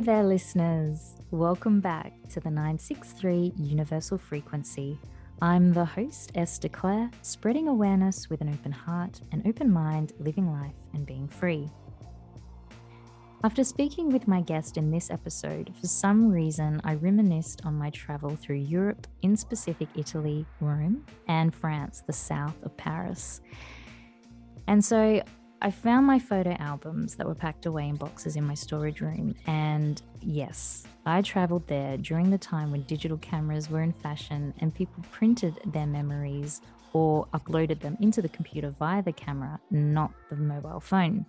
There, listeners. Welcome back to the 963 Universal Frequency. I'm the host, Esther Claire, spreading awareness with an open heart, an open mind, living life, and being free. After speaking with my guest in this episode, for some reason I reminisced on my travel through Europe, in specific Italy, Rome, and France, the south of Paris. And so I found my photo albums that were packed away in boxes in my storage room. And yes, I traveled there during the time when digital cameras were in fashion and people printed their memories or uploaded them into the computer via the camera, not the mobile phone.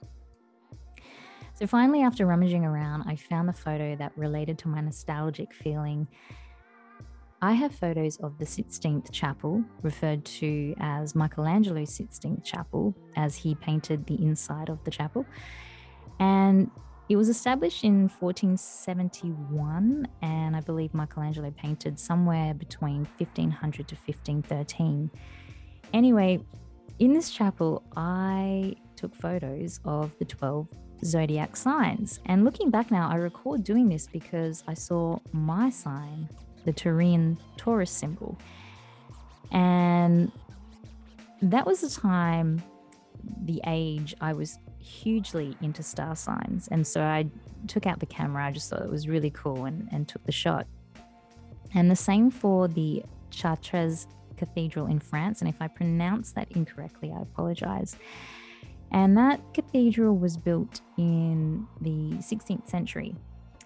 So finally, after rummaging around, I found the photo that related to my nostalgic feeling I have photos of the Sistine Chapel, referred to as Michelangelo's Sistine Chapel, as he painted the inside of the chapel. And it was established in 1471, and I believe Michelangelo painted somewhere between 1500 to 1513. Anyway, in this chapel, I took photos of the 12 zodiac signs. And looking back now, I recall doing this because I saw my sign the Turin Taurus symbol. And that was the time, the age, I was hugely into star signs. And so I took out the camera. I just thought it was really cool and, and took the shot. And the same for the Chartres Cathedral in France. And if I pronounce that incorrectly, I apologize. And that cathedral was built in the 16th century.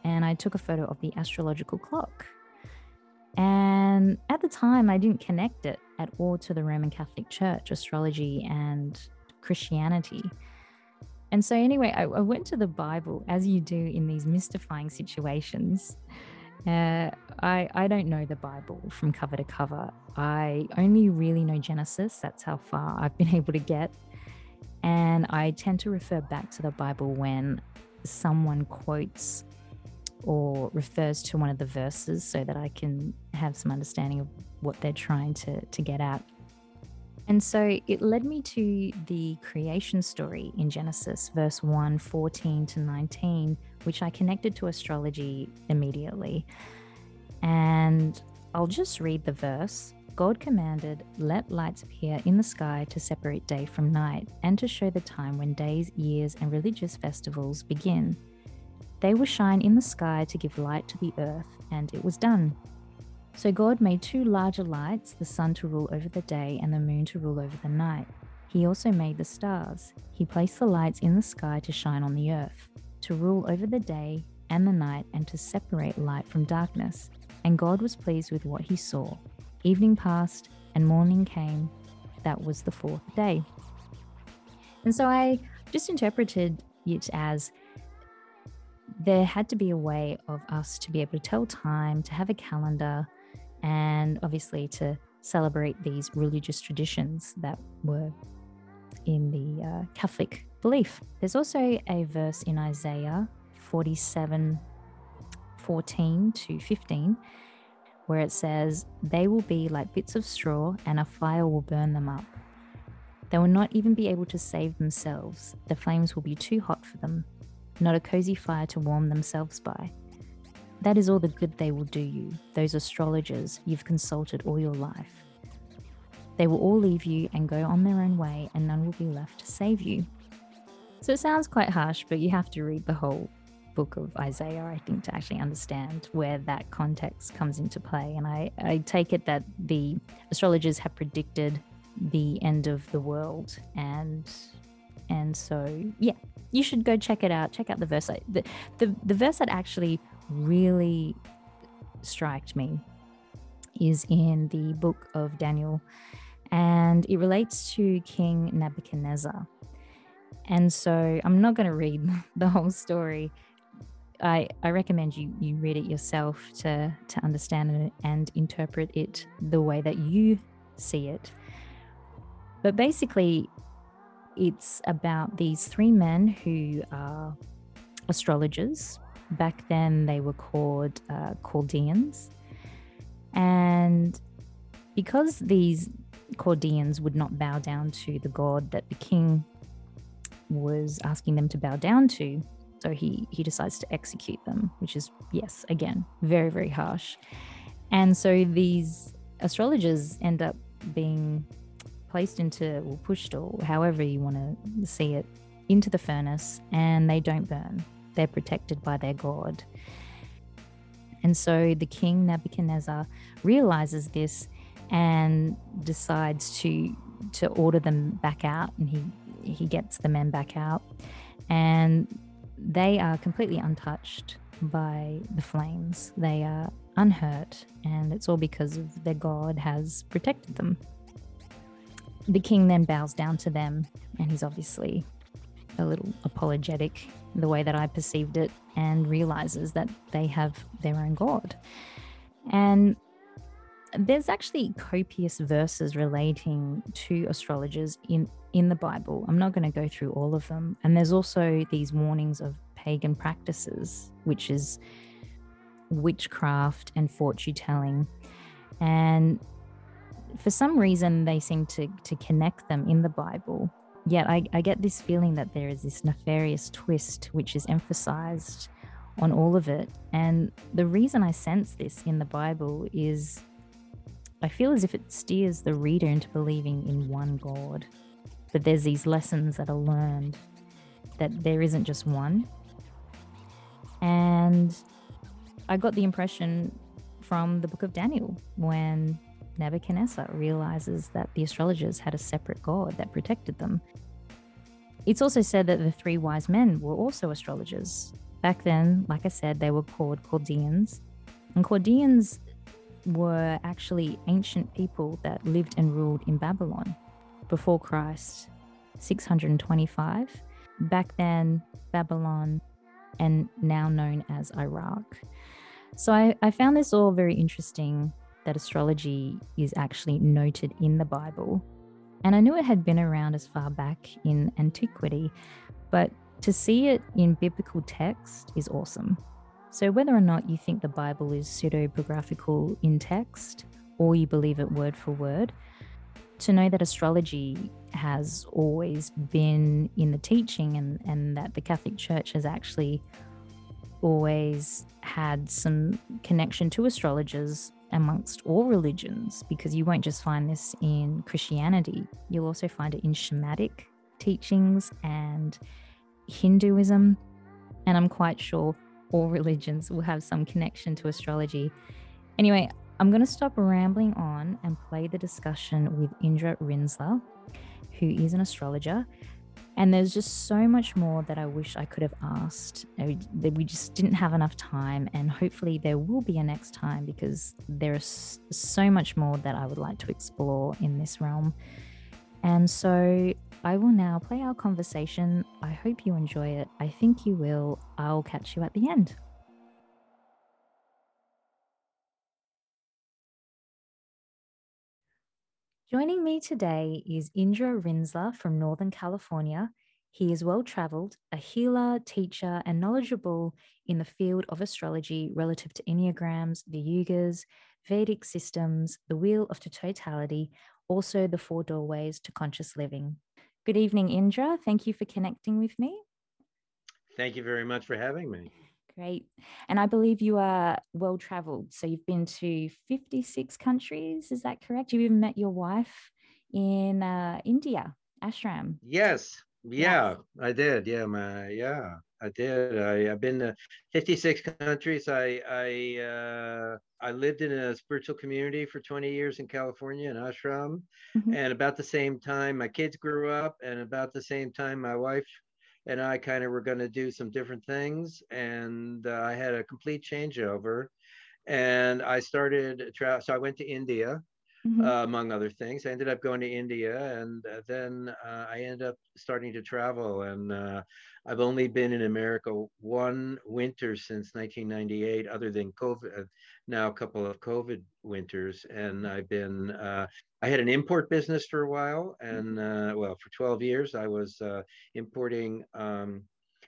And I took a photo of the astrological clock and at the time, I didn't connect it at all to the Roman Catholic Church, astrology, and Christianity. And so, anyway, I, I went to the Bible, as you do in these mystifying situations. Uh, I, I don't know the Bible from cover to cover. I only really know Genesis. That's how far I've been able to get. And I tend to refer back to the Bible when someone quotes or refers to one of the verses so that I can have some understanding of what they're trying to, to get at. And so it led me to the creation story in Genesis, verse 1 14 to 19, which I connected to astrology immediately. And I'll just read the verse. God commanded, Let lights appear in the sky to separate day from night, and to show the time when days, years, and religious festivals begin. They will shine in the sky to give light to the earth, and it was done. So God made two larger lights, the sun to rule over the day and the moon to rule over the night. He also made the stars. He placed the lights in the sky to shine on the earth, to rule over the day and the night, and to separate light from darkness. And God was pleased with what he saw. Evening passed, and morning came. That was the fourth day. And so I just interpreted it as there had to be a way of us to be able to tell time, to have a calendar, and obviously to celebrate these religious traditions that were in the uh, Catholic belief. There's also a verse in Isaiah 47 14 to 15 where it says, They will be like bits of straw, and a fire will burn them up. They will not even be able to save themselves. The flames will be too hot for them not a cozy fire to warm themselves by. That is all the good they will do you, those astrologers you've consulted all your life. They will all leave you and go on their own way, and none will be left to save you. So it sounds quite harsh, but you have to read the whole book of Isaiah, I think, to actually understand where that context comes into play. And I, I take it that the astrologers have predicted the end of the world and and so, yeah, you should go check it out. Check out the verse. The, the, the verse that actually really struck me is in the book of Daniel, and it relates to King Nebuchadnezzar. And so I'm not going to read the whole story. I, I recommend you, you read it yourself to, to understand it and interpret it the way that you see it. But basically, it's about these three men who are astrologers. Back then, they were called uh, Chaldeans. And because these Chaldeans would not bow down to the god that the king was asking them to bow down to, So he he decides to execute them, which is yes, again, very very harsh. And so these astrologers end up being placed into or pushed or however you want to see it into the furnace and they don't burn. They're protected by their god. And so the king Nebuchadnezzar realizes this and decides to to order them back out and he he gets the men back out and they are completely untouched by the flames. They are unhurt and it's all because of their god has protected them. The king then bows down to them and he's obviously a little apologetic the way that I perceived it and realizes that they have their own god. And there's actually copious verses relating to astrologers in in the Bible. I'm not going to go through all of them. And there's also these warnings of pagan practices, which is witchcraft and fortune telling. And for some reason, they seem to, to connect them in the Bible. Yet I, I get this feeling that there is this nefarious twist which is emphasized on all of it. And the reason I sense this in the Bible is I feel as if it steers the reader into believing in one God. But there's these lessons that are learned that there isn't just one. And I got the impression from the book of Daniel when Nebuchadnezzar realizes that the astrologers had a separate god that protected them. It's also said that the three wise men were also astrologers. Back then, like I said, they were called Chaldeans. And Chaldeans were actually ancient people that lived and ruled in Babylon before Christ, 625. Back then, Babylon, and now known as Iraq. So I, I found this all very interesting that astrology is actually noted in the Bible. And I knew it had been around as far back in antiquity, but to see it in biblical text is awesome. So, whether or not you think the Bible is pseudepigraphical in text, or you believe it word for word, to know that astrology has always been in the teaching and, and that the Catholic Church has actually always had some connection to astrologers amongst all religions, because you won't just find this in Christianity, you'll also find it in Shamanic teachings and Hinduism. And I'm quite sure all religions will have some connection to astrology. Anyway, I'm going to stop rambling on and play the discussion with Indra Rinzler, who is an astrologer. And there's just so much more that I wish I could have asked. We just didn't have enough time, and hopefully, there will be a next time because there is so much more that I would like to explore in this realm. And so, I will now play our conversation. I hope you enjoy it. I think you will. I'll catch you at the end. Joining me today is Indra Rinzler from Northern California. He is well traveled, a healer, teacher, and knowledgeable in the field of astrology relative to Enneagrams, the Yugas, Vedic systems, the Wheel of Totality, also the four doorways to conscious living. Good evening, Indra. Thank you for connecting with me. Thank you very much for having me. Great. And I believe you are well traveled. So you've been to 56 countries. Is that correct? You even met your wife in uh, India, Ashram. Yes. Yeah, I did. Yeah, my yeah, I did. I, have been to 56 countries. I I uh, I lived in a spiritual community for 20 years in California in ashram, mm-hmm. and about the same time my kids grew up, and about the same time my wife and I kind of were going to do some different things, and uh, I had a complete changeover, and I started travel. So I went to India mm-hmm. uh, among other things. I ended up going to India, and uh, then uh, I ended up starting to travel. And uh, I've only been in America one winter since 1998, other than COVID. Uh, now a couple of COVID winters, and I've been. Uh, I had an import business for a while, and mm-hmm. well, for 12 years, I was importing. Um,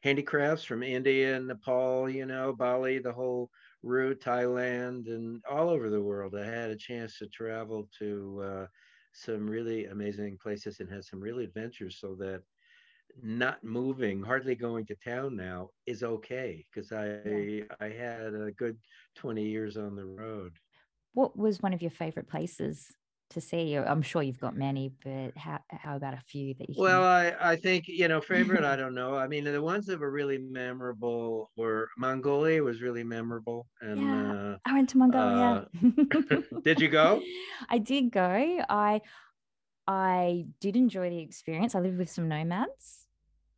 handicrafts from India and Nepal, you know, Bali, the whole route, Thailand, and all over the world. I had a chance to travel to uh, some really amazing places and had some real adventures. So that not moving, hardly going to town now is okay because I yeah. I had a good 20 years on the road. What was one of your favorite places to see? I'm sure you've got many, but how how about a few that you? Well, I I think you know favorite. I don't know. I mean, the ones that were really memorable were Mongolia was really memorable, and yeah, uh, I went to Mongolia. Uh, did you go? I did go. I I did enjoy the experience. I lived with some nomads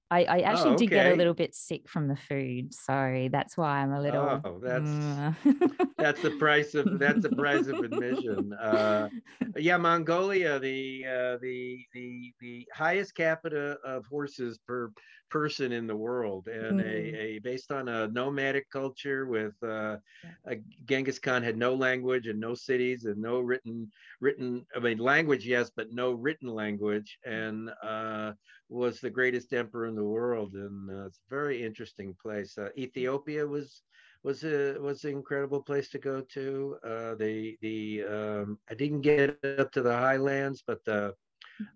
I, I actually oh, okay. did get a little bit sick from the food, so that's why I'm a little. Oh, that's mm. that's the price of that's the price of admission. Uh, yeah, Mongolia, the uh, the the the highest capita of horses per person in the world, and mm. a, a based on a nomadic culture with uh, a Genghis Khan had no language and no cities and no written written. I mean, language yes, but no written language, and uh, was the greatest emperor in the world, and uh, it's a very interesting place. Uh, Ethiopia was was a was an incredible place to go to. Uh, the the um, I didn't get up to the highlands, but the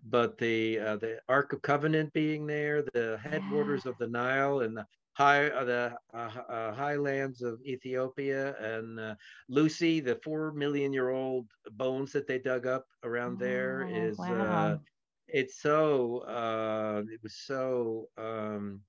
but the uh, the Ark of Covenant being there, the headwaters yeah. of the Nile, and the high uh, the uh, uh, highlands of Ethiopia, and uh, Lucy, the four million year old bones that they dug up around oh, there is uh, wow it's so uh, it was so um,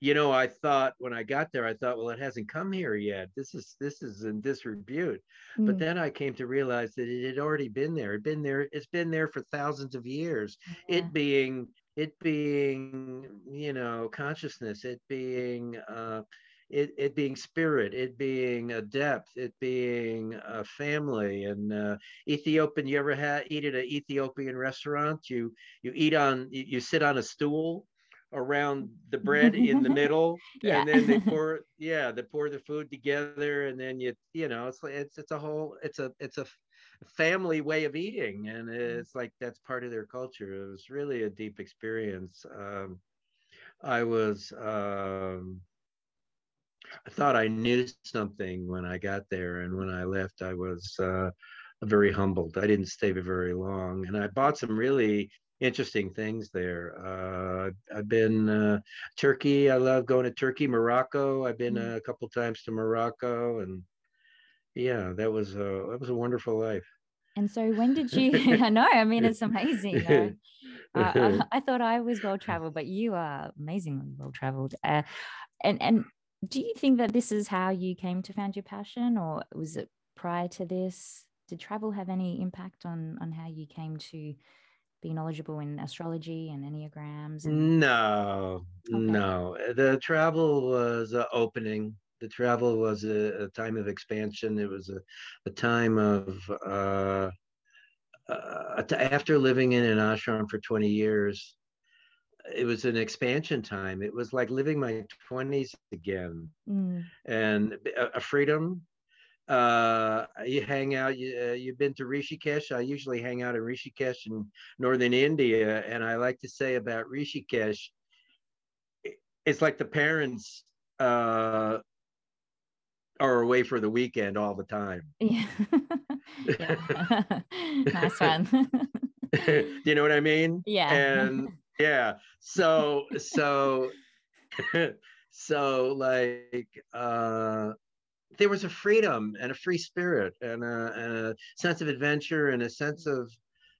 you know i thought when i got there i thought well it hasn't come here yet this is this is in disrepute mm. but then i came to realize that it had already been there it been there it's been there for thousands of years yeah. it being it being you know consciousness it being uh, it, it being spirit, it being a depth, it being a family. And uh, Ethiopian, you ever had eat at an Ethiopian restaurant? You you eat on you, you sit on a stool around the bread in the middle yeah. and then they pour yeah they pour the food together and then you you know it's like it's it's a whole it's a it's a family way of eating and mm. it's like that's part of their culture it was really a deep experience um, i was um, I thought I knew something when I got there, and when I left, I was uh, very humbled. I didn't stay very long, and I bought some really interesting things there. Uh, I've been uh, Turkey. I love going to Turkey, Morocco. I've been mm. a couple times to Morocco, and yeah, that was a that was a wonderful life. And so, when did you? I know. I mean, it's amazing. I, I, thought I was well traveled, but you are amazingly well traveled. Uh, and and do you think that this is how you came to find your passion or was it prior to this did travel have any impact on on how you came to be knowledgeable in astrology and enneagrams and... no okay. no the travel was uh, opening the travel was a, a, time of expansion it was a, a time of uh, uh, after living in an ashram for 20 years it was an expansion time. It was like living my 20s again mm. and a, a, freedom. Uh, you hang out, you, uh, you've been to Rishikesh. I usually hang out in Rishikesh in northern India. And I like to say about Rishikesh, it's like the parents uh, are away for the weekend all the time. Yeah. nice one. Do you know what I mean? Yeah. And yeah so so so like uh there was a freedom and a free spirit and a, and a sense of adventure and a sense of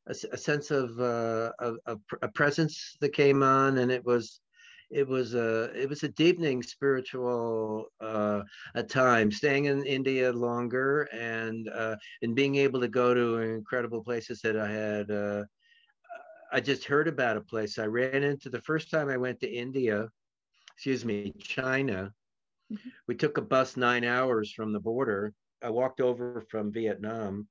a, a sense of, uh, of, of a presence that came on and it was it was a it was a deepening spiritual uh, a time staying in India longer and uh, and being able to go to incredible places that I had uh, I just heard about a place I ran into the first time I went to India, excuse me, China. Mm-hmm. We took a bus nine hours from the border. I walked over from Vietnam.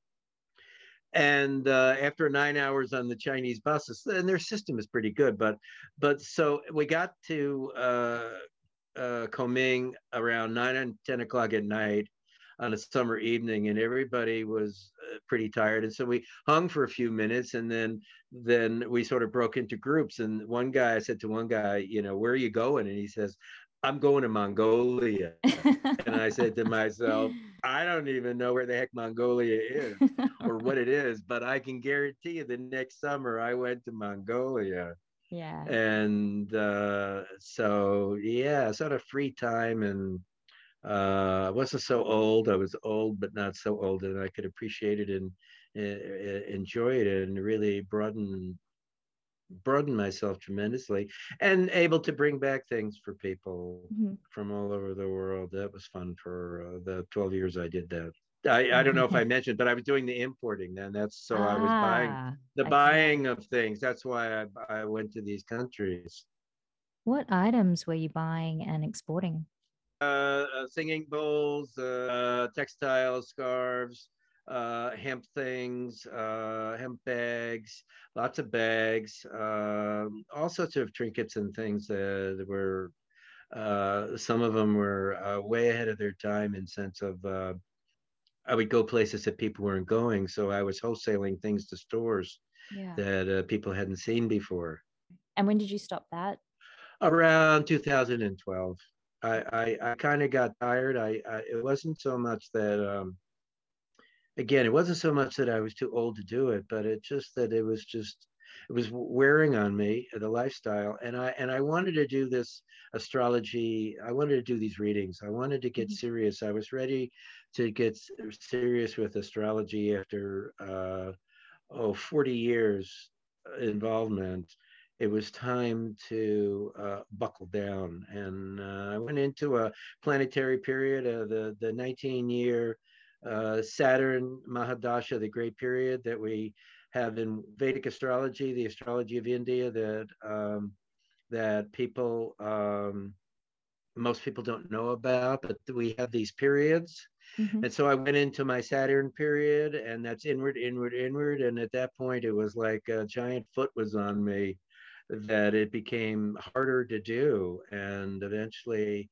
And uh, after nine hours on the Chinese buses, and their system is pretty good, but but so we got to uh, uh, Kunming around nine and ten o'clock at night, on a summer evening and everybody was uh, pretty tired and so we hung for a few minutes and then then we sort of broke into groups and one guy I said to one guy you know where are you going and he says I'm going to Mongolia and I said to myself I don't even know where the heck Mongolia is or what it is but I can guarantee you the next summer I went to Mongolia Yeah. And uh, so, yeah, sort of free time and uh, I wasn't so old. I was old, but not so old, and I could appreciate it and uh, enjoy it and really broaden broaden myself tremendously and able to bring back things for people mm-hmm. from all over the world. That was fun for uh, the 12 years I did that. I, I don't know if I mentioned, but I was doing the importing then. That's so ah, I was buying ah, the I buying of things. That's why I, I went to these countries. What items were you buying and exporting? Uh, uh, singing bowls, uh, textiles, scarves, uh, hemp things, uh, hemp bags, lots of bags, um, all sorts of trinkets and things that were. Uh, some of them were way ahead of their time in sense of I would go places that people weren't going, so I was wholesaling things to stores yeah. that people hadn't seen before. And when did you stop that? Around 2012. I I, I kind of got tired. I, I, it wasn't so much that um, again, it wasn't so much that I was too old to do it, but it just that it was just it was wearing on me the lifestyle and i and i wanted to do this astrology i wanted to do these readings i wanted to get mm-hmm. serious i was ready to get serious with astrology after uh, oh 40 years involvement it was time to uh, buckle down. And uh, I went into a planetary period, uh, the, the 19 year uh, Saturn Mahadasha, the great period that we have in Vedic astrology, the astrology of India, that, um, that people, um, most people don't know about, but we have these periods. Mm-hmm. And so I went into my Saturn period, and that's inward, inward, inward. And at that point, it was like a giant foot was on me that it became harder to do. And eventually,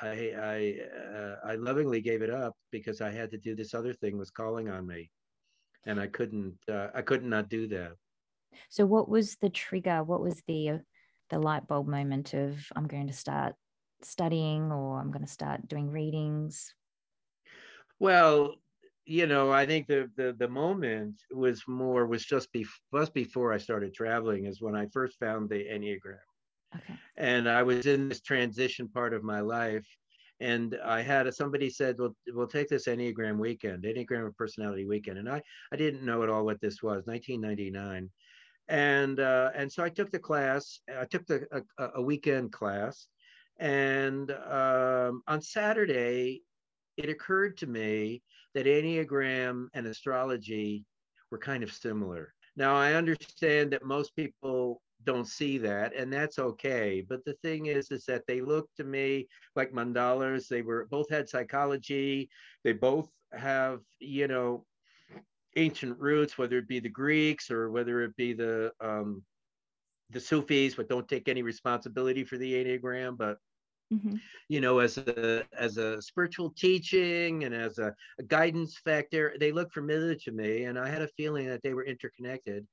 I I, uh, I lovingly gave it up because I had to do this other thing was calling on me, and I couldn't uh, I couldn't not do that. So, what was the trigger? What was the the light bulb moment of I'm going to start studying or I'm going to start doing readings? Well, you know, I think the the the moment was more was just be just before I started traveling is when I first found the Enneagram. Okay. And I was in this transition part of my life, and I had a, somebody said, "Well, we'll take this Enneagram weekend, Enneagram of Personality weekend," and I I didn't know at all what this was, 1999, and uh, and so I took the class. I took the a, a weekend class, and um, on Saturday, it occurred to me that Enneagram and astrology were kind of similar. Now, I understand that most people don't see that, and that's okay. But the thing is, is that they look to me like mandalas. They were both had psychology. They both have, you know, ancient roots, whether it be the Greeks or whether it be the um, the Sufis, but don't take any responsibility for the Enneagram. But Mm-hmm. you know as a as a spiritual teaching and as a, a, guidance factor they look familiar to me and i had a feeling that they were interconnected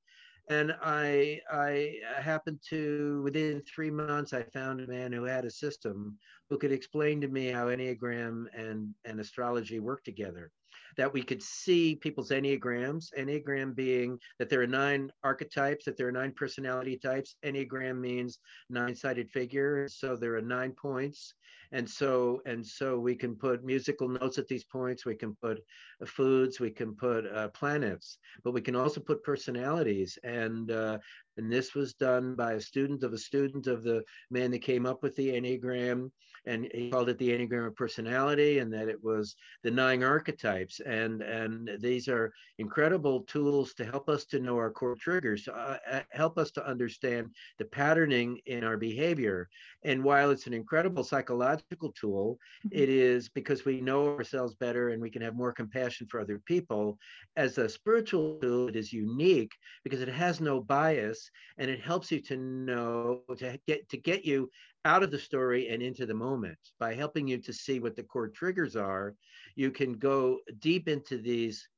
and i i happened to within three months i found a man who had a system who could explain to me how enneagram and and astrology work together that we could see people's enneagrams, enneagram being that there are nine archetypes, that there are nine personality types. Enneagram means nine-sided figure, so there are nine points. And so and so we can put musical notes at these points, we can put uh, foods, we can put uh, planets, but we can also put personalities. And uh, and this was done by a student of a student of the man that came up with the Enneagram. And he called it the Enneagram of personality, and that it was the nine archetypes. And, and these are incredible tools to help us to know our core triggers, uh, uh help us to understand the patterning in our behavior. And while it's an incredible psychological tool, mm-hmm. it is because we know ourselves better and we can have more compassion for other people. As a spiritual tool, it is unique because it has no bias and it helps you to know to get to get you out of the story and into the moment. By helping you to see what the core triggers are you can go deep into these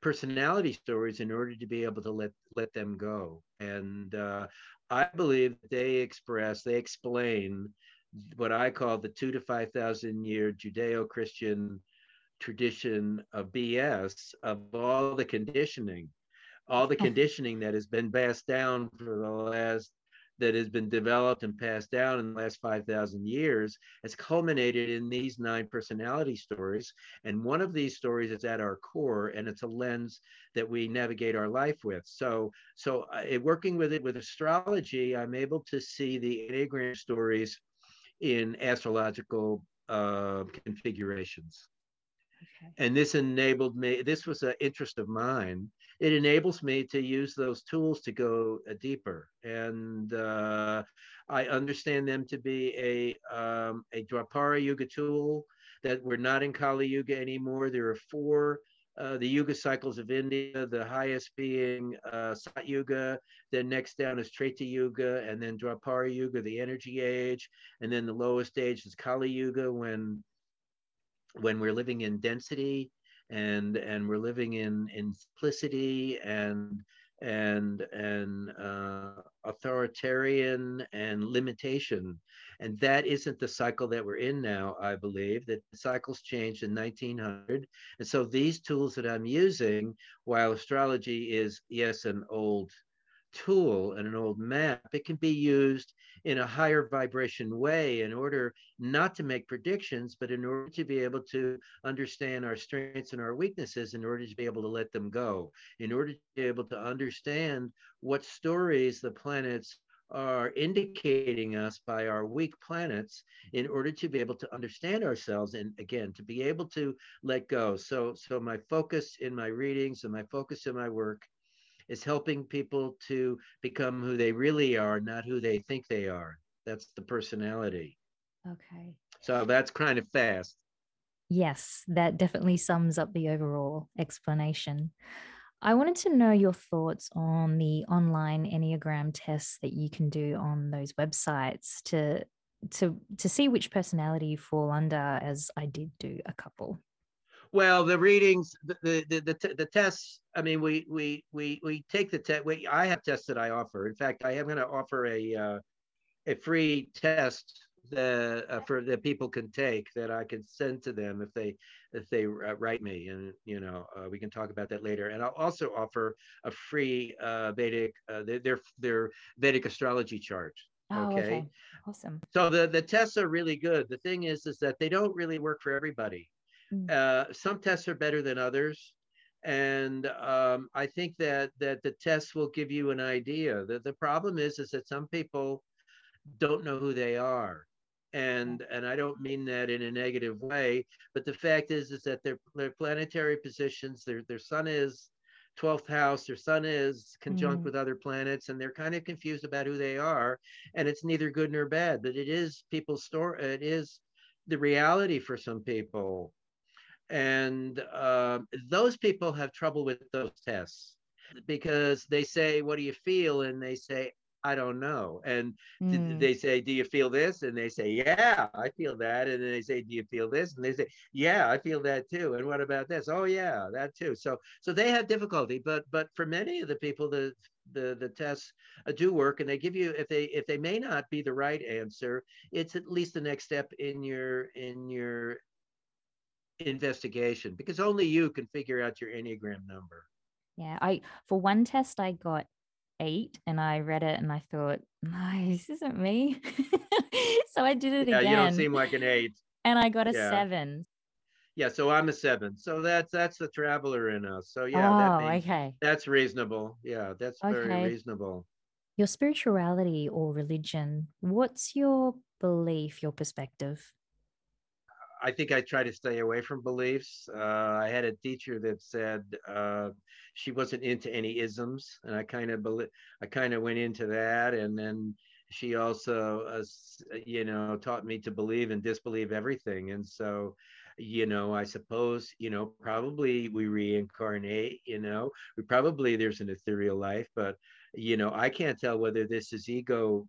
personality stories in order to be able to let let them go. And uh, i believe they express they explain what i call the two to five thousand year judeo-christian tradition of bs of all the conditioning all the conditioning that has been passed down for the last that has been developed and passed down in the last 5,000 years has culminated in these nine personality stories. And one of these stories is at our core, and it's a lens that we navigate our life with. So, so uh, working with it with astrology, I'm able to see the Enneagram stories in astrological uh, configurations. Okay. And this enabled me, this was an interest of mine. It enables me to use those tools to go uh, deeper. And uh, I understand them to be a, um, a Dwapara Yuga tool, that we're not in Kali Yuga anymore. There are four uh, the Yuga cycles of India, the highest being uh, Sat Yuga, then next down is Treta Yuga, and then Dwapara Yuga, the energy age, and then the lowest age is Kali Yuga when when we're living in density and and we're living in in simplicity and and and uh, authoritarian and limitation. And that isn't the cycle that we're in now i believe that the cycles changed in 1900 and so these tools that i'm using while astrology is yes an old tool and an old map, it can be used in a higher vibration way in order not to make predictions, but in order to be able to understand our strengths and our weaknesses, in order to be able to let them go, in order to be able to understand what stories the planets are indicating us by our weak planets in order to be able to understand ourselves and again to be able to let go. So so my focus in my readings and my focus in my work is helping people to become who they really are, not who they think they are. That's the personality. Okay. So that's kind of fast. Yes, that definitely sums up the overall explanation. I wanted to know your thoughts on the online Enneagram tests that you can do on those websites to to to see which personality you fall under as I did do a couple. Well, the readings, the the the, the, tests. I mean, we we we we take the test. We I have tests that I offer. In fact, I am going to offer a uh, a free test that uh, for that people can take that I can send to them if they if they uh, write me, and you know uh, we can talk about that later. And I'll also offer a free uh, Vedic uh, their their Vedic astrology chart. Oh, okay? okay, awesome. So the the tests are really good. The thing is, is that they don't really work for everybody. Mm. Uh, some tests are better than others. And um, I think that that the tests will give you an idea. The, the problem is is that some people don't know who they are. And and I don't mean that in a negative way, but the fact is is that their, their planetary positions, their their sun is 12th house, their sun is conjunct mm. with other planets, and they're kind of confused about who they are. And it's neither good nor bad, but it is people's story. It is the reality for some people and uh, those people have trouble with those tests because they say, What do you feel? And they say, I don't know. And mm. they say, Do you feel this? And they say, Yeah, I feel that. And then they say, Do you feel this? And they say, Yeah, I feel that too. And what about this? Oh yeah, that too. So so they have difficulty. But but for many of the people, the the the tests uh, do work and they give you if they if they may not be the right answer it's at least the next step in your in your investigation because only you can figure out your Enneagram number. Yeah, I for one test I got eight and I read it and I thought, no, this isn't me. so I did it yeah, again. You don't seem like an eight. And I got a yeah. seven. Yeah, so I'm a seven. So that's that's the traveler in us. So yeah, oh, that means, okay. That's reasonable. Yeah, that's okay. very reasonable. Your spirituality or religion, what's your belief, your perspective? I think I try to stay away from beliefs. Uh, I had a teacher that said uh, she wasn't into any isms, and I kind of believe I kind of went into that, and then she also, uh, you know, taught me to believe and disbelieve everything, and so. You know, I suppose, you know, probably we reincarnate, you know, we probably there's an ethereal life, but, you know, I can't tell whether this is ego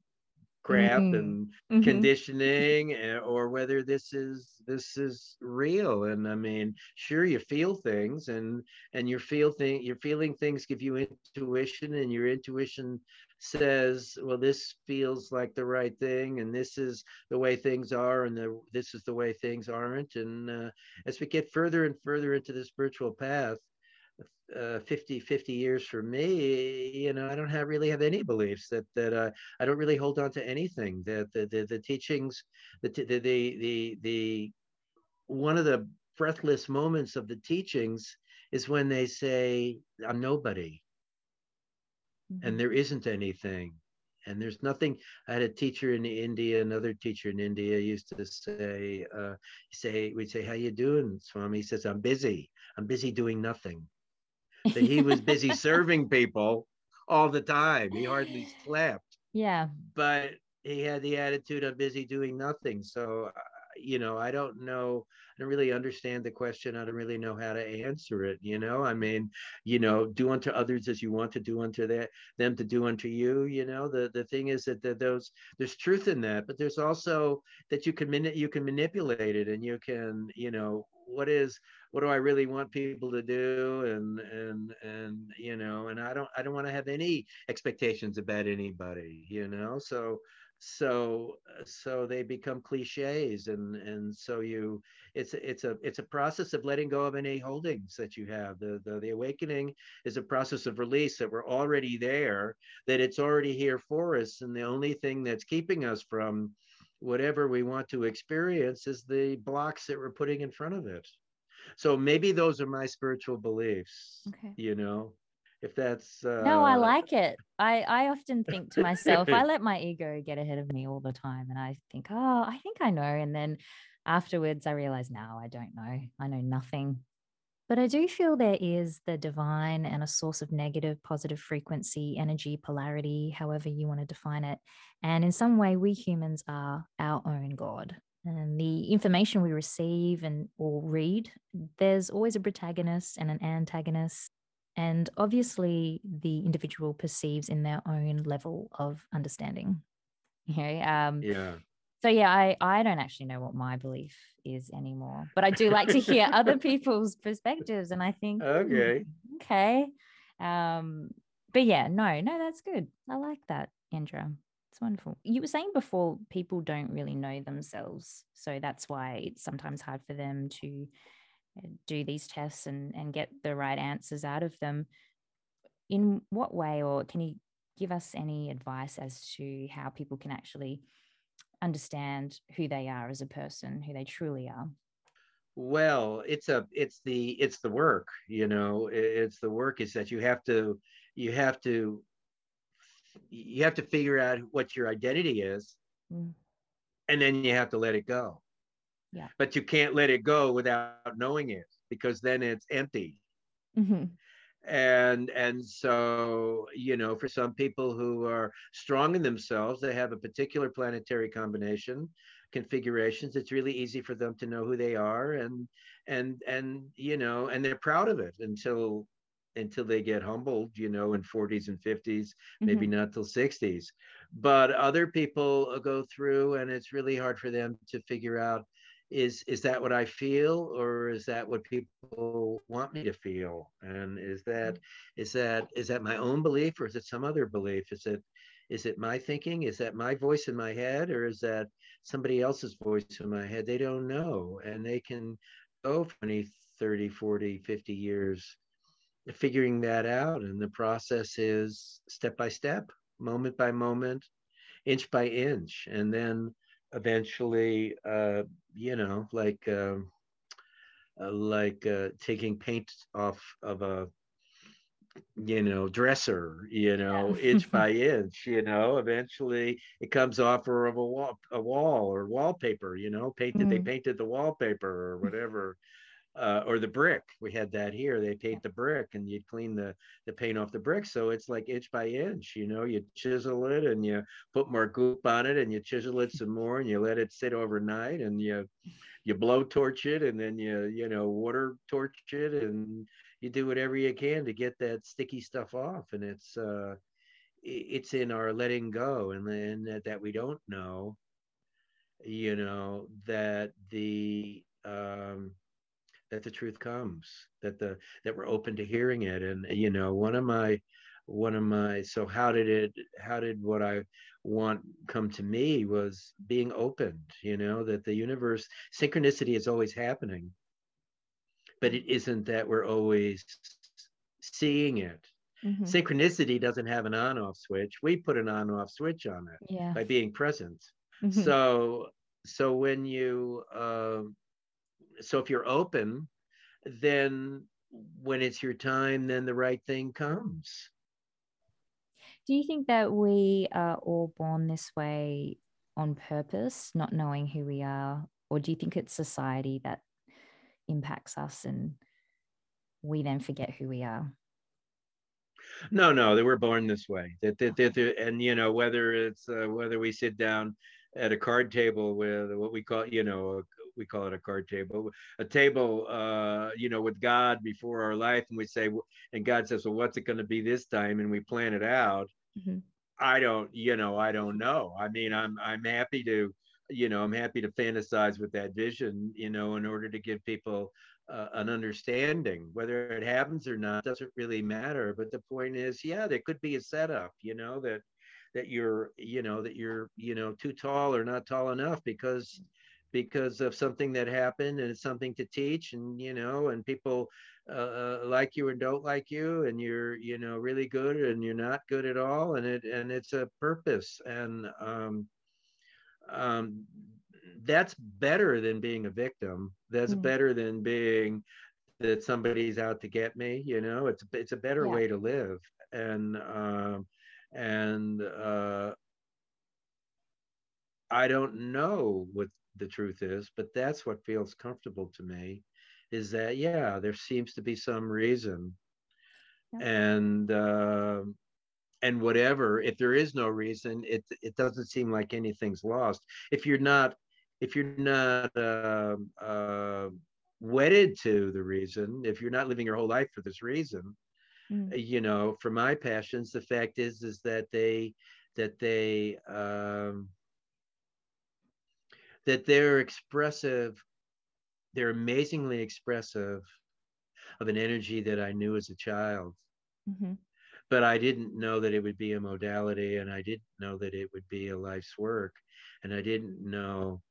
crap mm-hmm. and mm-hmm. conditioning eh, or whether this is this is real and i mean sure you feel things and and you feel thing you're feeling things give you intuition and your intuition says well this feels like the right thing and this is the way things are and the, this is the way things aren't and uh, as we get further and further into the spiritual path uh, 50 50 years for me you know i don't have really have any beliefs that that uh, i don't really hold on to anything that the the, the teachings the, the the the the one of the breathless moments of the teachings is when they say i'm nobody. Mm-hmm. and there isn't anything. And there's nothing i had a teacher in india another teacher in india used to say uh say we'd say how you doing swami? He says i'm busy. I'm busy doing nothing that he was busy serving people all the time. He hardly slept. Yeah. But he had the attitude of busy doing nothing. So, you know, I don't know. I don't really understand the question. I don't really know how to answer it. You know, I mean, you know, do unto others as you want to do unto that, them to do unto you. You know, the the thing is that the, those there's truth in that, but there's also that you can you can manipulate it and you can, you know, what is what do I really want people to do and and and you know and I don't I don't want to have any expectations about anybody you know so so uh, so they become cliches and and so you it's it's a it's a process of letting go of any holdings that you have. The, the the awakening is a process of release that we're already there that it's already here for us and the only thing that's keeping us from whatever we want to experience is the blocks that we're putting in front of it. So maybe those are my spiritual beliefs okay. you know if that's uh... no i like it i i often think to myself i let my ego get ahead of me all the time and i think oh i think i know and then afterwards i realize now i don't know i know nothing but I do feel there is the divine and a source of negative, positive frequency, energy, polarity, however you want to define it. And in some way, we humans are our own God. And the information we receive and or read, there's always a protagonist and an antagonist. And obviously, the individual perceives in their own level of understanding. You know, um, yeah. so yeah i i don't actually know what my belief is anymore but i do like to hear other people's perspectives and i think hmm, okay. Okay um but yeah no no that's good. I like that Indra it's wonderful. You were saying before people don't really know themselves so that's why it's sometimes hard for them to do these tests and and get the right answers out of them in what way or can you give us any advice as to how people can actually understand who they are as a person, who they truly are? Well, it's a it's the it's the work, you know, it's the work is that you have to you have to you have to figure out what your identity is mm. and then you have to let it go. Yeah. But you can't let it go without knowing it because then it's empty. Mm-hmm and and so you know for some people who are strong in themselves they have a particular planetary combination configurations it's really easy for them to know who they are and and and you know and they're proud of it until until they get humbled you know in 40s and 50s mm-hmm. maybe not till 60s but other people go through and it's really hard for them to figure out is is that what I feel or is that what people want me to feel? And is that mm-hmm. is that is that my own belief or is it some other belief? Is it is it my thinking? Is that my voice in my head or is that somebody else's voice in my head? They don't know. And they can go 20, 30, 40, 50 years figuring that out. And the process is step by step, moment by moment, inch by inch. And then eventually, uh, you know, like uh, uh, like uh, taking paint off of a you know dresser you know yeah. inch by inch you know eventually it comes off or of a wall a wall or wallpaper you know painted mm. they painted the wallpaper or whatever uh, or the brick. We had that here. They paint the brick, and you'd clean the the paint off the brick. So it's like inch by inch. You know, you chisel it and you put more goop on it, and you chisel it some more, and you let it sit overnight, and you you blow torch it, and then you you know water torch it, and you do whatever you can to get that sticky stuff off. And it's uh, it's in our letting go, and then that, that we don't know. You know that the um, that the truth comes that the that we're open to hearing it and you know one of my one of my so how did it how did what i want come to me was being opened you know that the universe synchronicity is always happening but it isn't that we're always seeing it. Mm-hmm. Synchronicity doesn't have an on off switch. We put an on off switch on it yeah. by being present. Mm-hmm. So, so when you, uh, so if you're open, then when it's your time, then the right thing comes. Do you think that we are all born this way on purpose, not knowing who we are? Or do you think it's society that impacts us and we then forget who we are? No, no, they were born this way. That, that, that, and you know whether it's uh, whether we sit down at a card table with what we call you know we call it a card table, a table, uh, you know, with God before our life, and we say, and God says, well, what's it going to be this time, and we plan it out. Mm-hmm. I don't, you know, I don't know. I mean, I'm I'm happy to, you know, I'm happy to fantasize with that vision, you know, in order to give people uh, an understanding. Whether it happens or not doesn't really matter. But the point is, yeah, there could be a setup, you know, that that you're, you know, that you're, you know, too tall or not tall enough because because of something that happened and it's something to teach and you know and people uh, uh, like you and don't like you and you're you know really good and you're not good at all and it and it's a purpose and um, um, that's better than being a victim that's mm-hmm. better than being that somebody's out to get me you know it's it's a better yeah. way to live and um, and uh, I don't know what the truth is, but that's what feels comfortable to me is that, yeah, there seems to be some reason. Yeah. And, uh, and whatever, if there is no reason, it, it doesn't seem like anything's lost. If you're not, if you're not uh, uh, wedded to the reason, if you're not living your whole life for this reason, mm. you know, for my passions, the fact is, is that they, that they, um, that they're expressive, they're amazingly expressive of an energy that I knew as a child. Mm-hmm. But I didn't know that it would be a modality and I didn't know that it would be a life's work. And I didn't know,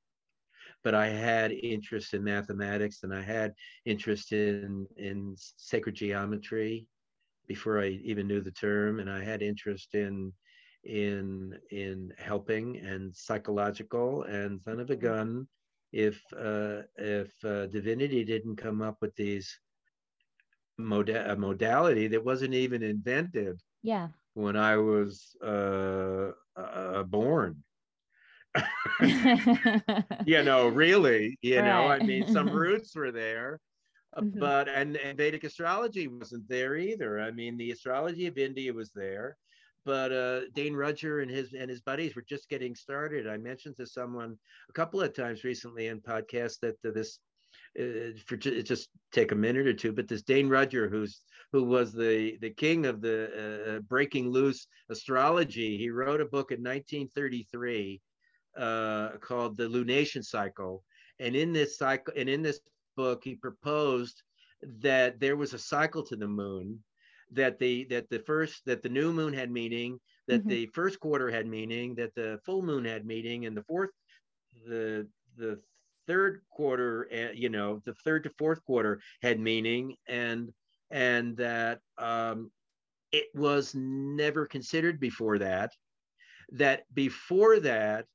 but I had interest in mathematics and I had interest in, in sacred geometry before I even knew the term. And I had interest in in in helping and psychological and son of a mm-hmm. gun if uh, if uh, divinity didn't come up with these moda- a modality that wasn't even invented yeah when i was uh, uh born you know really you right. know i mean some roots were there uh, mm-hmm. but and, and vedic astrology wasn't there either i mean the astrology of india was there but uh, Dane Rudhyar and his and his buddies were just getting started. I mentioned to someone a couple of times recently in podcasts that uh, this uh, for just take a minute or two, but this Dane Rudhyar, who's who was the the king of the uh, uh breaking loose astrology, he wrote a book in 1933 uh, called The Lunation Cycle, and in this cycle and in this book, he proposed that there was a cycle to the moon that the that the first that the new moon had meaning that mm-hmm. the first quarter had meaning that the full moon had meaning and the fourth the the third quarter eh, you know the third to fourth quarter had meaning and and that um, it was never considered before that that before that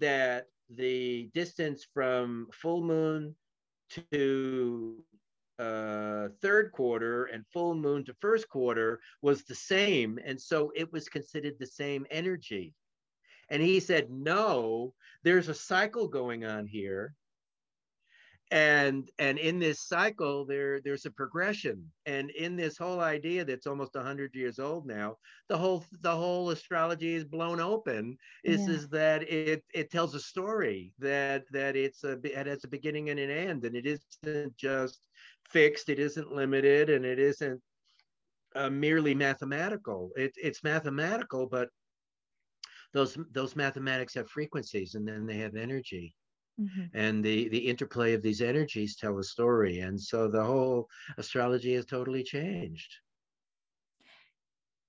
that the distance from full moon to uh, third quarter and full moon to first quarter was the same. And so it was considered the same energy. And he said, no, there's a cycle going on here and and in this cycle there there's a progression. And in this whole idea that's almost 100 years old now the whole the whole astrology is blown open is yeah. is that it it tells a story that that it's a it has a beginning and an end and it isn't just fixed it isn't limited and it isn't uh, merely mathematical. It, it's mathematical but those those mathematics have frequencies and then they have energy Mm-hmm. And the, the interplay of these energies tell a story. And so the whole astrology has totally changed.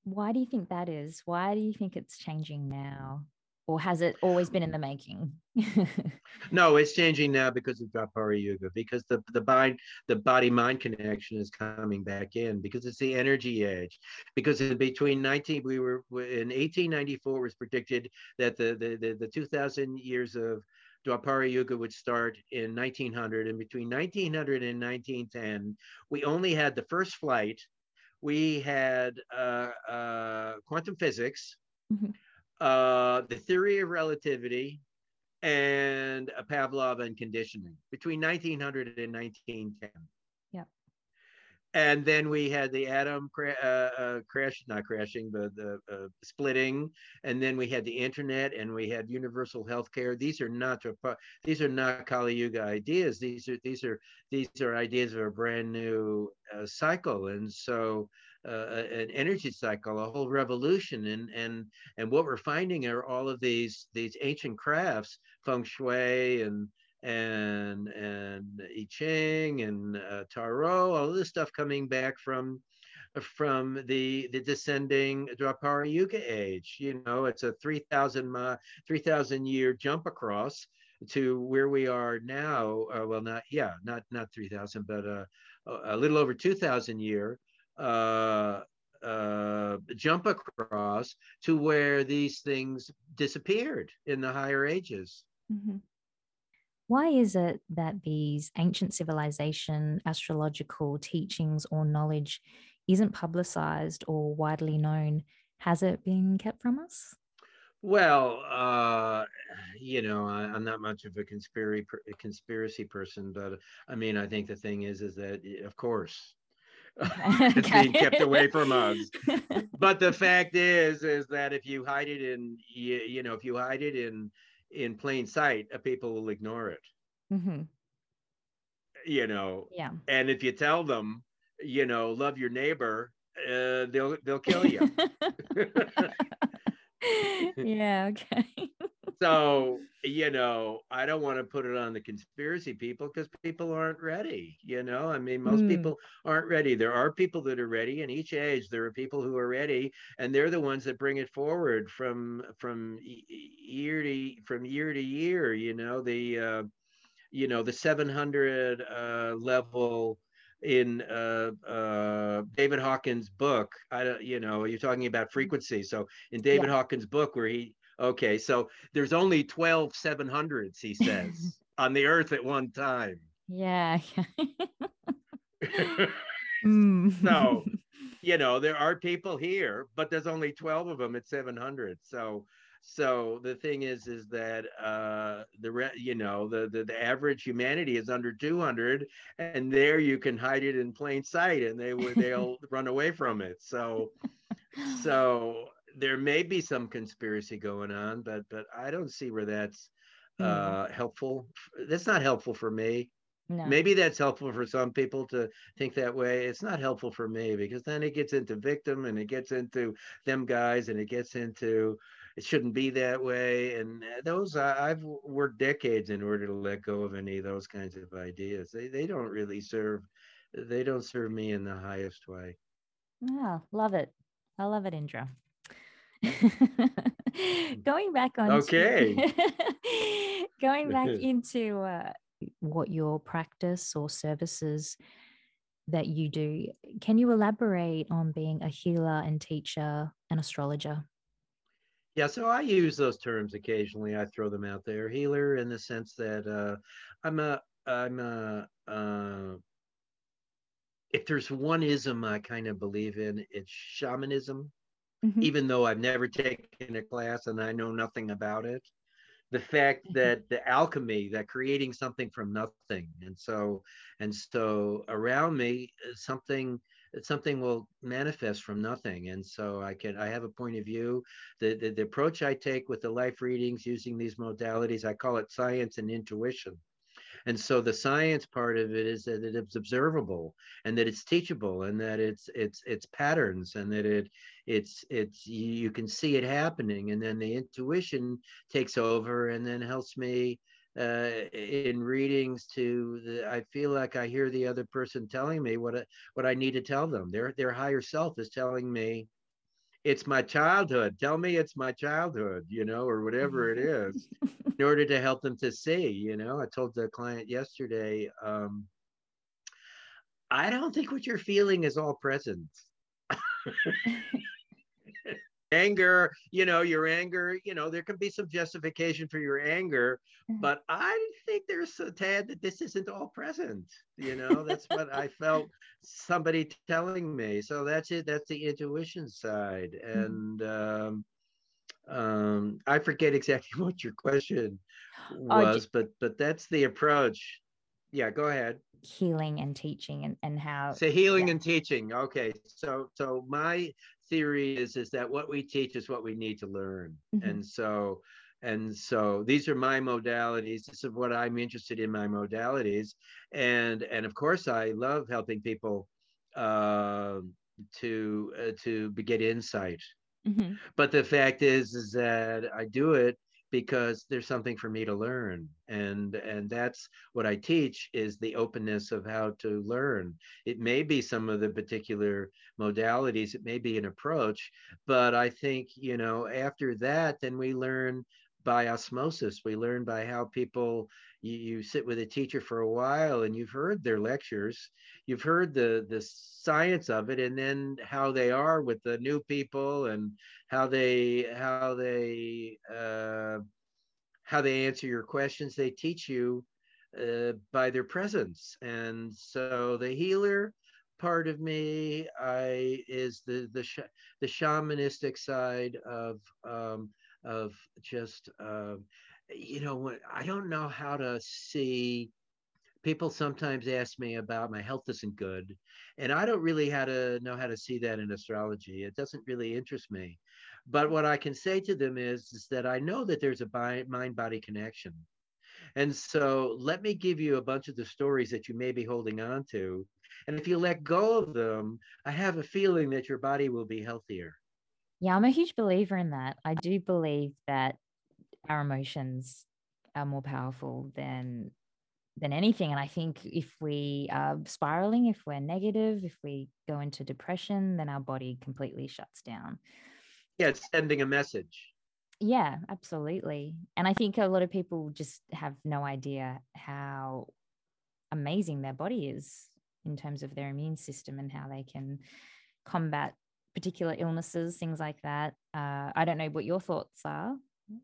Why do you think that is? Why do you think it's changing now? or has it always been in the making? no, it's changing now because of Dwapara Yuga, because the the mind, the body mind connection is coming back in because it's the energy age. Because in between 19, we were in 1894 was predicted that the the the, the 2,000 years of Dwapara Yuga would start in 1900, and between 1900 and 1910, we only had the first flight. We had uh, uh, quantum physics. Mm-hmm uh, the theory of relativity, and Pavlov and conditioning between 1900 and 1910. And then we had the atom cra- uh, uh, crash, not crashing, but the uh, splitting. And then we had the internet, and we had universal healthcare. These are not these are not Kali Yuga ideas. These are these are these are ideas of a brand new uh, cycle. And so uh, an energy cycle, a whole revolution. And and and what we're finding are all of these these ancient crafts, feng shui and and and I Ching and uh, Tarot, all this stuff coming back from from the the descending Dwapara Yuga age. You know, it's a 3,000 uh, 3,000 year jump across to where we are now. Uh, well, not yeah, not not 3,000, but uh, a little over 2,000 year uh, uh, jump across to where these things disappeared in the higher ages. Mm-hmm. Why is it that these ancient civilization astrological teachings or knowledge isn't publicized or widely known? Has it been kept from us? Well, uh, you know, I, am not much of a conspiracy conspiracy person, but I mean, I think the thing is, is that of course, it's being kept away from us. but the fact is, is that if you hide it in, you, you know, if you hide it in in plain sight, uh, people will ignore it. Mm-hmm. You know. Yeah. And if you tell them, you know, love your neighbor, uh, they'll they'll kill you. yeah. Okay so you know i don't want to put it on the conspiracy people because people aren't ready you know i mean most mm. people aren't ready there are people that are ready in each age there are people who are ready and they're the ones that bring it forward from from year to from year to year you know the uh you know the 700 uh level in uh, uh, David Hawkins' book. I don't, you know, you're talking about frequency. So in David yeah. Hawkins' book, where he Okay, so there's only 12 700s, he says, on the earth at one time. Yeah. mm. so, you know, there are people here, but there's only 12 of them at 700. So, so the thing is, is that uh, the re- you know the, the the average humanity is under 200, and there you can hide it in plain sight, and they would they'll run away from it. So, so there may be some conspiracy going on, but but I don't see where that's mm. uh, helpful. That's not helpful for me. No. Maybe that's helpful for some people to think that way. It's not helpful for me because then it gets into victim and it gets into them guys and it gets into it shouldn't be that way. And uh, those I've worked decades in order to let go of any of those kinds of ideas. They they don't really serve. They don't serve me in the highest way. Yeah, love it. I love it, Indra. going back on okay. Going back into uh, what your practice or services that you do can you elaborate on being a healer and teacher and astrologer? Yeah so i use those terms occasionally. I throw them out there. Healer in the sense that uh, i'm a i'm a uh, if there's one ism i kind of believe in it's shamanism mm-hmm. even though I've never taken a class and I know nothing about it. The fact mm-hmm. that the alchemy, that creating something from nothing, and so and so around me, uh, something something will manifest from nothing and so i can i have a point of view the, the, the approach i take with the life readings using these modalities i call it science and intuition and so the science part of it is that it's observable and that it's teachable and that it's it's it's patterns and that it it's it's you can see it happening and then the intuition takes over and then helps me uh, in readings to the, I feel like I hear the other person telling me what I, what I need to tell them. Their their higher self is telling me it's my childhood. Tell me it's my childhood, you know, or whatever it is, in order to help them to see, you know. I told the client yesterday, um, I don't think what you're feeling is all present. anger, you know, your anger, you know, there can be some justification for your anger, mm-hmm. but I think there's a tad that this isn't all present. You know, that's what I felt somebody telling me. So that's it. That's the intuition side. Mm-hmm. And um, um, I forget exactly what your question oh, was, but but that's the approach. Yeah, go ahead. Healing and teaching and, and how so healing yeah. and teaching. Okay. So so my theory is is that what we teach is what we need to learn mm-hmm. and so and so these are my modalities this is what i'm interested in my modalities and and of course i love helping people uh, to uh, to get insight mm-hmm. but the fact is is that i do it because there's something for me to learn. And and that's what i teach is the openness of how to learn. It may be some of the particular modalities it may be an approach but i think you know after that then we learn by osmosis. We learn by how people you, you sit with a teacher for a while and you've heard their lectures. You've heard the the science of it and then how they are with the new people and how they how they uh, how they answer your questions. They teach you uh, by their presence. And so the healer part of me I is the the sh- the shamanistic side of um, of just uh, you know, I don't know how to see. People sometimes ask me about my health isn't good, and I don't really how to know how to see that in astrology. It doesn't really interest me. But what I can say to them is, is that I know that there's a mind body connection. And so let me give you a bunch of the stories that you may be holding on to. And if you let go of them, I have a feeling that your body will be healthier. Yeah, I'm a huge believer in that. I do believe that our emotions are more powerful than than anything and i think if we are spiraling if we're negative if we go into depression then our body completely shuts down yeah it's sending a message yeah absolutely and i think a lot of people just have no idea how amazing their body is in terms of their immune system and how they can combat particular illnesses things like that. Uh, i don't know what your thoughts are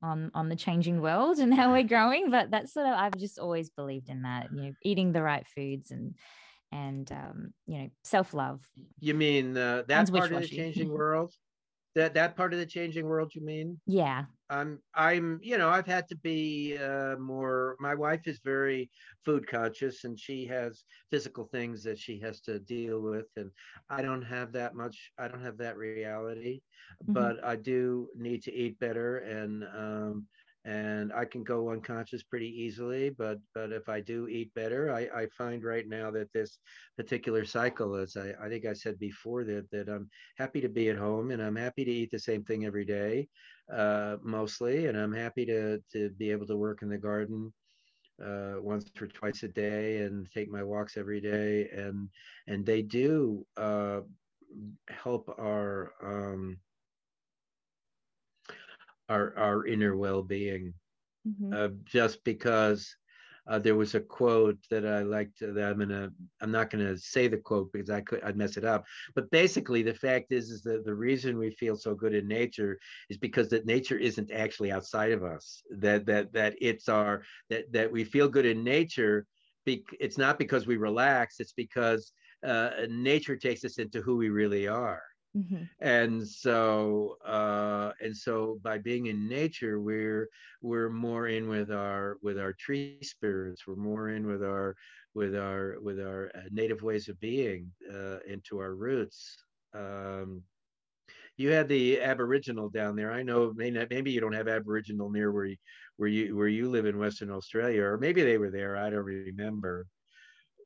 on on the changing world and how we're growing but that's sort of i've just always believed in that you know eating the right foods and and um, you know self-love. You mean uh, that part of the changing world? That that part of the changing world you mean? Yeah i'm i'm you know i've had to be uh, more my wife is very food conscious and she has physical things that she has to deal with and i don't have that much i don't have that reality mm-hmm. but i do need to eat better and um and I can go unconscious pretty easily. But but if I do eat better, I, I find right now that this particular cycle, as I, I think I said before, that that I'm happy to be at home and I'm happy to eat the same thing every day, uh, mostly, and I'm happy to to be able to work in the garden uh, once or twice a day and take my walks every day, and and they do uh, help our um, our our inner well-being mm-hmm. uh, just because uh, there was a quote that I liked that I'm gonna I'm not gonna say the quote because I could I'd mess it up. But basically, the fact is is that the reason we feel so good in nature is because that nature isn't actually outside of us. That that that it's our that that we feel good in nature. Be, it's not because we relax. It's because uh, nature takes us into who we really are. Mm-hmm. And so, uh, and so, by being in nature, we're we're more in with our with our tree spirits. We're more in with our with our with our uh, native ways of being, uh, into our roots. Um, you had the Aboriginal down there. I know maybe maybe you don't have Aboriginal near where you, where you where you live in Western Australia, or maybe they were there. I don't remember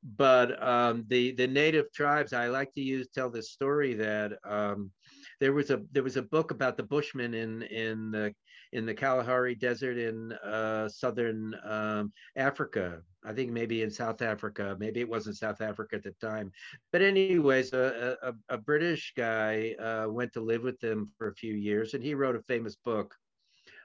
but um, the the native tribes i like to use tell this story that um, there was a there was a book about the Bushmen in in the in the Kalahari Desert in uh, southern um, Africa. I think maybe in South Africa. Maybe it wasn't South Africa at the time. But anyways, a, a, a British guy uh, went to live with them for a few years, and he wrote a famous book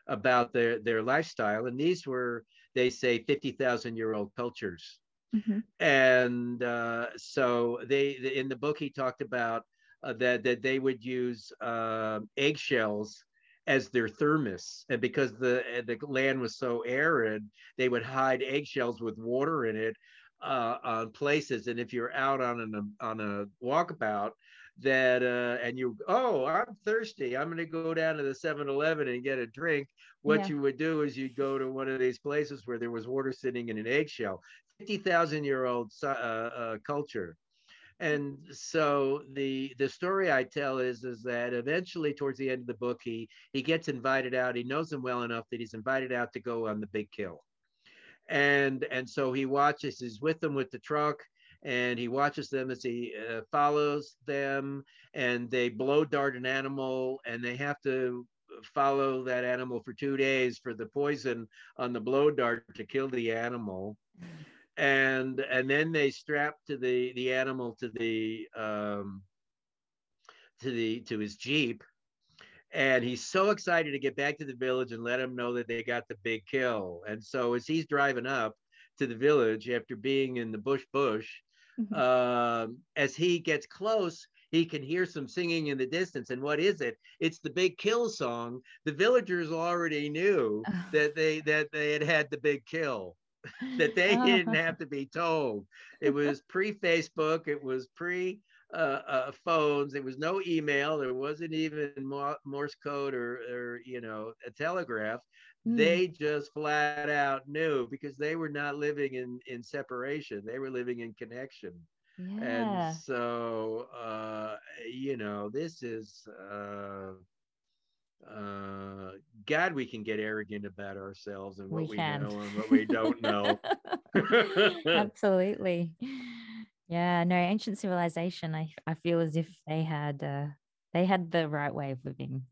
about their their lifestyle. And these were, they say, fifty thousand year old cultures. Mm-hmm. And uh, so they in the book he talked about uh, that that they would use uh, eggshells as their thermos. And because the the land was so arid, they would hide eggshells with water in it uh, on places. And if you're out on an on a walkabout, that uh, and you oh i'm thirsty i'm going to go down to the 7-eleven and get a drink what yeah. you would do is you'd go to one of these places where there was water sitting in an eggshell 50000 year old uh, uh, culture and so the the story I tell is is that eventually towards the end of the book he he gets invited out. He knows them well enough that he's invited out to go on the big kill, and and so he watches. He's with them with the truck, and he watches them as he uh, follows them, and they blow dart an animal, and they have to follow that animal for two days for the poison on the blow dart to kill the animal and and then they strap to the the animal to the um to the to his jeep. And he's so excited to get back to the village and let him know that they got the big kill. And so as he's driving up to the village after being in the bush bush mm-hmm. um, as he gets close he can hear some singing in the distance. And what is it? It's the big kill song. The villagers already knew that they that they had had the big kill that they didn't have to be told. It was pre Facebook, it was pre uh, uh, phones, there was no email, there wasn't even Morse code or, or you know, a telegraph. Mm. They just flat out knew because they were not living in, in separation, they were living in connection. Yeah. And so, uh, you know, this is. Uh, uh, God, we can get arrogant about ourselves and what we, we know and what we don't know. Absolutely. Yeah, no, ancient civilization, I, I feel as if they had uh, they had the right way of living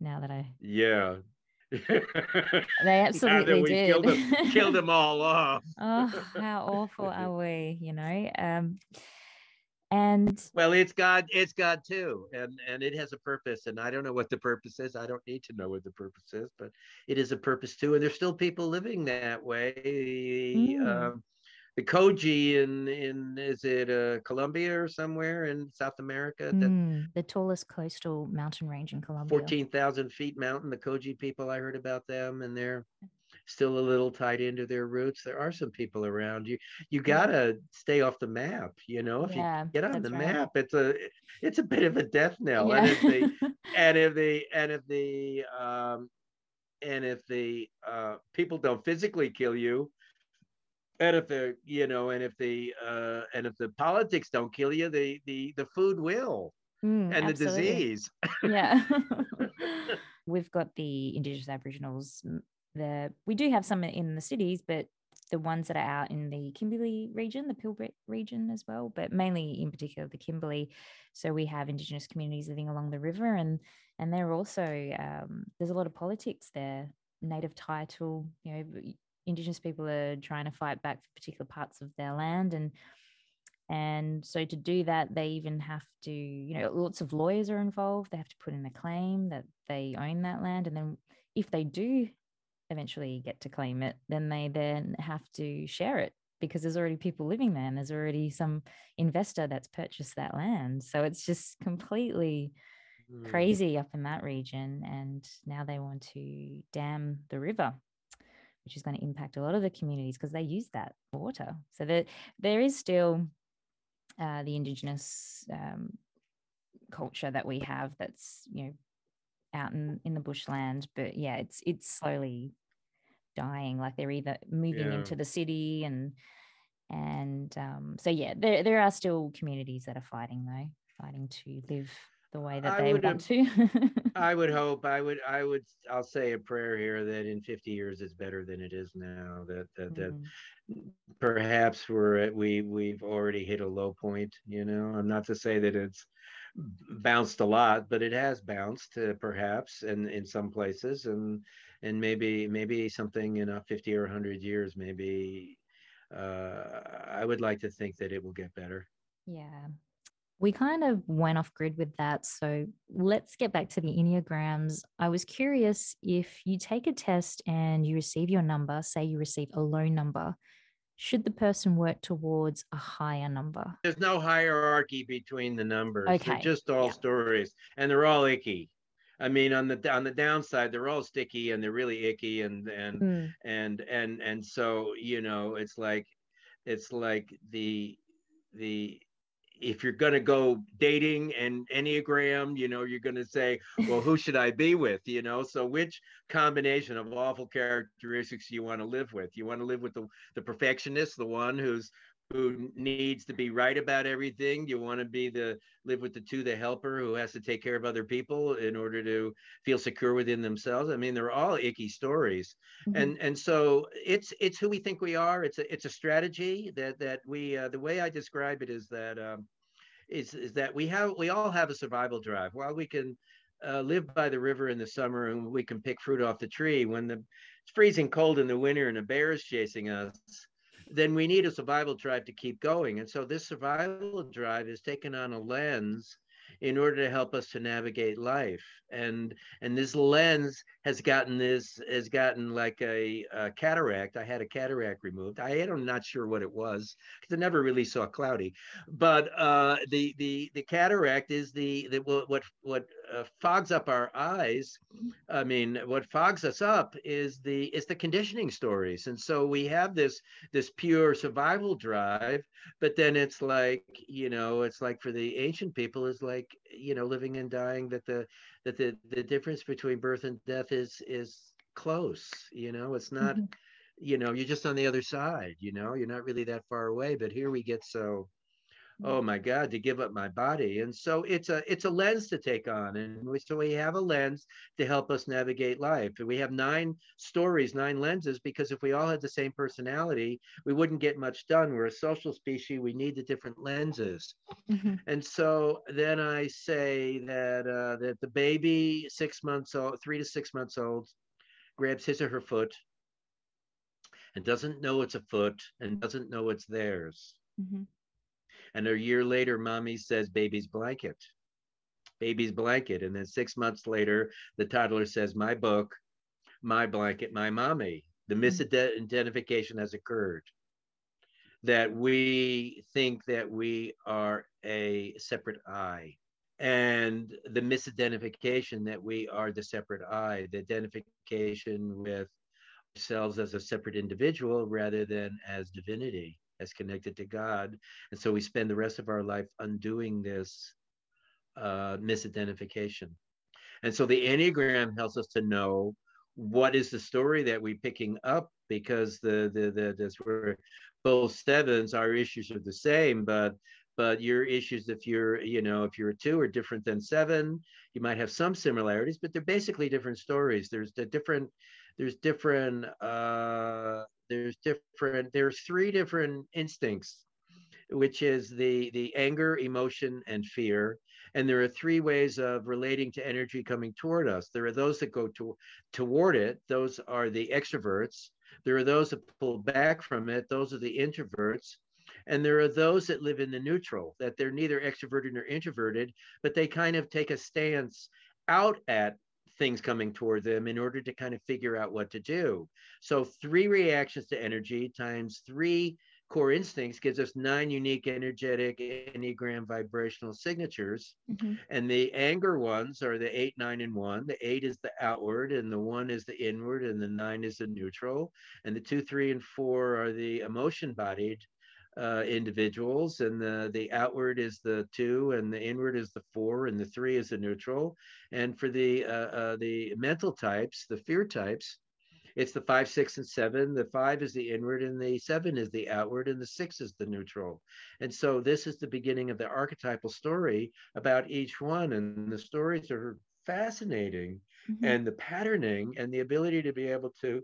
now that I Yeah. they absolutely did. Killed them, killed them all off. oh, how awful are we, you know? Um and well it's god it's god too and and it has a purpose and i don't know what the purpose is i don't need to know what the purpose is but it is a purpose too and there's still people living that way mm. um, the Kogi in in is it uh, colombia or somewhere in south america mm, the tallest coastal mountain range in colombia 14000 feet mountain the Kogi people i heard about them and they're still a little tied into their roots. There are some people around you. You gotta stay off the map. You know, if yeah, you get on the right. map, it's a it's a bit of a death knell. Yeah. And if the and if the and if the um and if the uh, people don't physically kill you, and if the you know, and if the uh, and if the politics don't kill you, the the the food will. Mm, and absolutely. the disease. yeah. We've got the Indigenous Aboriginals the we do have some in the cities, but the ones that are out in the Kimberley region, the Pilbara region as well, but mainly in particular the Kimberley. So we have Indigenous communities living along the river, and and they're also um, there's a lot of politics there. Native title, you know, Indigenous people are trying to fight back for particular parts of their land, and and so to do that, they even have to, you know, lots of lawyers are involved. They have to put in a claim that they own that land, and then if they do eventually get to claim it, then they then have to share it because there's already people living there and there's already some investor that's purchased that land. So it's just completely mm. crazy up in that region. And now they want to dam the river, which is going to impact a lot of the communities because they use that water. So there, there is still uh, the indigenous um, culture that we have that's, you know, out in, in the bushland. But yeah, it's it's slowly dying. Like they're either moving yeah. into the city and and um, so yeah, there there are still communities that are fighting though, fighting to live the way that I they would, want to. I would hope. I would. I would. I'll say a prayer here that in 50 years it's better than it is now. That that, mm-hmm. that perhaps we're at, we we've already hit a low point. You know, I'm not to say that it's bounced a lot, but it has bounced uh, perhaps in, in some places and and maybe maybe something in a 50 or 100 years maybe uh, I would like to think that it will get better. Yeah. We kind of went off grid with that. So let's get back to the Enneagrams. I was curious if you take a test and you receive your number, say you receive a low number, should the person work towards a higher number? There's no hierarchy between the numbers. Okay. They're just all yeah. stories and they're all icky. I mean, on the on the downside, they're all sticky and they're really icky and and mm. and and and so you know, it's like it's like the the if you're going to go dating and enneagram you know you're going to say well who should i be with? You know so which combination of awful characteristics do you want to live with? You want to live with the, the perfectionist the one who's who needs to be right about everything. You want to be the live with the two the helper who has to take care of other people in order to feel secure within themselves. I mean they're all icky stories. Mm-hmm. and and so it's it's who we think we are. It's a it's a strategy that that we uh, the way i describe it is that um, is is that we have we all have a survival drive. While we can uh, live by the river in the summer and we can pick fruit off the tree when the it's freezing cold in the winter and a bear is chasing us then we need a survival drive to keep going. And so this survival drive is taken on a lens in order to help us to navigate life. And and this lens has gotten this has gotten like a, a cataract. I had a cataract removed. I am not sure what it was because i never really saw cloudy. But uh, the the the cataract is the, the what what uh, fogs up our eyes. I mean what fogs us up is the is the conditioning stories. And so we have this this pure survival drive but then it's like you know it's like for the ancient people is like you know living and dying that the that the the difference between birth and death is is close you know it's not mm-hmm. you know you're just on the other side you know you're not really that far away but here we get so oh my god to give up my body. And so it's a it's a lens to take on and we, so we have a lens to help us navigate life. And we have nine stories nine lenses because if we all had the same personality we wouldn't get much done. We're a social species we need the different lenses. Mm-hmm. and so then i say that uh, that the baby six months old three to six months old grabs his or her foot and doesn't know it's a foot and doesn't know it's theirs. Mm-hmm and a year later, mommy says baby's blanket, baby's blanket. And then six months later, the toddler says, my book, my blanket, my mommy. The hmm. misidentification has occurred. That we think that we are a separate I. And the misidentification that we are the separate I, the identification with ourselves as a separate individual rather than as divinity as connected to God. And so we spend the rest of our life undoing this uh, misidentification. And so the Enneagram helps us to know what is the story that we're picking up because the the the this where both sevens our issues are the same but but your issues if you're you know if you're a two are different than seven you might have some similarities but they're basically different stories there's the different there's different uh there's different there's three different instincts which is the the anger emotion and fear. And there are three ways of relating to energy coming toward us. There are those that go to, toward it. Those are the extroverts. There are those that pull back from it. Those are the introverts. And there are those that live in the neutral that they're neither extroverted nor introverted but they kind of take a stance out at things coming toward them in order to kind of figure out what to do. So three reactions to energy times three core instincts gives us nine unique energetic enneagram vibrational signatures mm-hmm. and the anger ones are the eight nine and one the eight is the outward and the one is the inward and the nine is the neutral and the two three and four are the emotion bodied uh, individuals, and the the outward is the two, and the inward is the four, and the three is the neutral. And for the uh, uh, the mental types, the fear types, it's the five, six, and seven. The five is the inward, and the seven is the outward, and the six is the neutral. And so this is the beginning of the archetypal story about each one, and the stories are fascinating, mm-hmm. and the patterning and the ability to be able to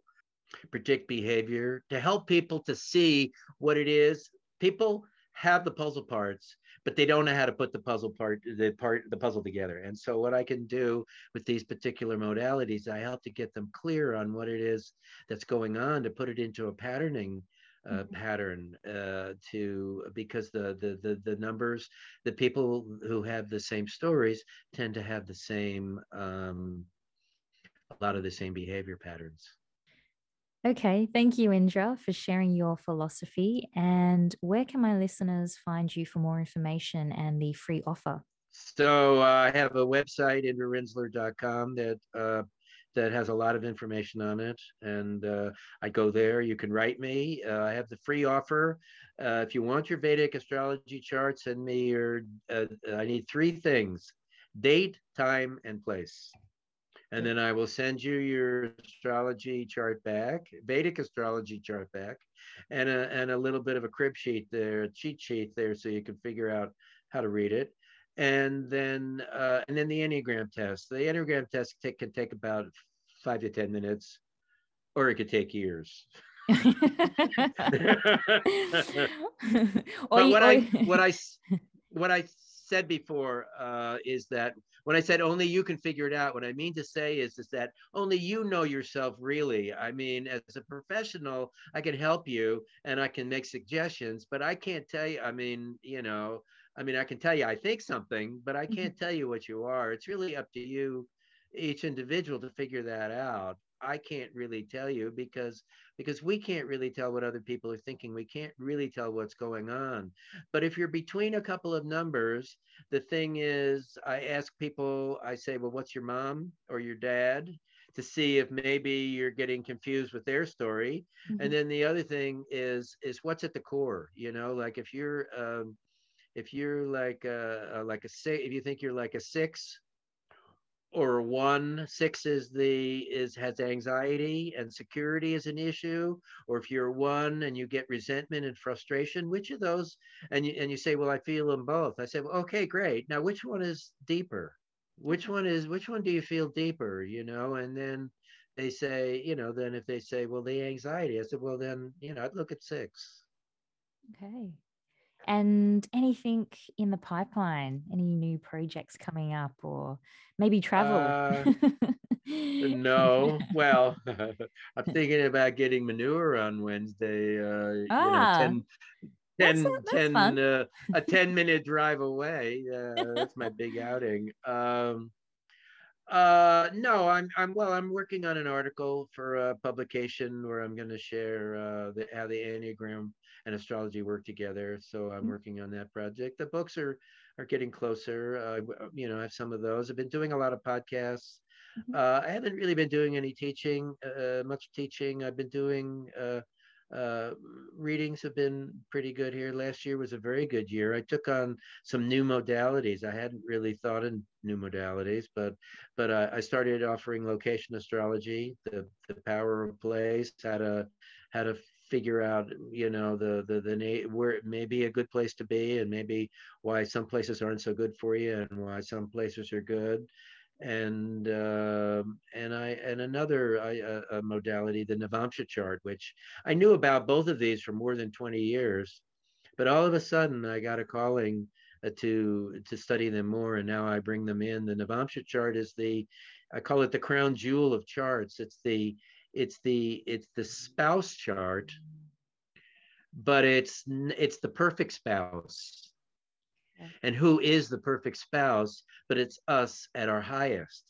predict behavior, to help people to see what it is people have the puzzle parts, but they don't know how to put the puzzle part the part the puzzle together and so what i can do with these particular modalities i help to get them clear on what it is that's going on to put it into a patterning uh, mm-hmm. pattern uh, to because the, the the the numbers the people who have the same stories tend to have the same um, a lot of the same behavior patterns Okay, thank you, Indra, for sharing your philosophy. And where can my listeners find you for more information and the free offer? So uh, I have a website, indrarinzler.com, that uh, that has a lot of information on it. And uh, I go there. You can write me. Uh, I have the free offer. Uh, if you want your Vedic astrology chart, send me your. Uh, I need three things: date, time, and place and then I will send you your astrology chart back, Vedic astrology chart back, and a, and a little bit of a crib sheet there, a cheat sheet there, so you can figure out how to read it. And then uh, and then the Enneagram test. The Enneagram test take, can take about five to ten minutes, or it could take years. but what I what I what I said before uh, is that when I said only you can figure it out, what I mean to say is, is that only you know yourself really. I mean, as a professional, I can help you and I can make suggestions, but I can't tell you, I mean, you know, I mean, I can tell you I think something, but I can't mm-hmm. tell you what you are. It's really up to you, each individual, to figure that out. I can't really tell you because because we can't really tell what other people are thinking. We can't really tell what's going on. But if you're between a couple of numbers, the thing is, I ask people, I say, well, what's your mom or your dad? To see if maybe you're getting confused with their story. Mm-hmm. And then the other thing is is what's at the core. You know, like if you're um, if you're like a, like a six, if you think you're like a six or one six is the is has anxiety and security is an issue or if you're one and you get resentment and frustration which of those and you and you say well i feel them both. I say well okay great. Now which one is deeper? Which one is which one do you feel deeper? You know and then they say you know then if they say well the anxiety i said well then you know i'd look at six. Okay and anything in the pipeline any new projects coming up or maybe travel? Uh, no. Well i'm thinking about getting manure on wednesday uh, ah, you know, 10, 10, that's, 10 uh, a 10 minute drive away uh, that's my big outing. Um, uh, no, I'm I'm well. I'm working on an article for a publication where I'm going to share uh, the, how the enneagram and astrology work together. So I'm mm-hmm. working on that project. The books are are getting closer. Uh, you know, I have some of those. I've been doing a lot of podcasts. Mm-hmm. Uh, I haven't really been doing any teaching, uh, much teaching. I've been doing uh, uh, readings have been pretty good here. Last year was a very good year. I took on some new modalities. I hadn't really thought in new modalities, but but uh, I started offering location astrology, the the power of place, how to how to figure out you know the the the where it may be a good place to be and maybe why some places aren't so good for you and why some places are good and uh, and I and another I, a modality, the Navamsha chart, which I knew about both of these for more than 20 years, but all of a sudden I got a calling uh, to to study them more, and now I bring them in. The Navamsha chart is the I call it the crown jewel of charts. It's the it's the it's the spouse chart, but it's it's the perfect spouse. And who is the perfect spouse, but it's us at our highest.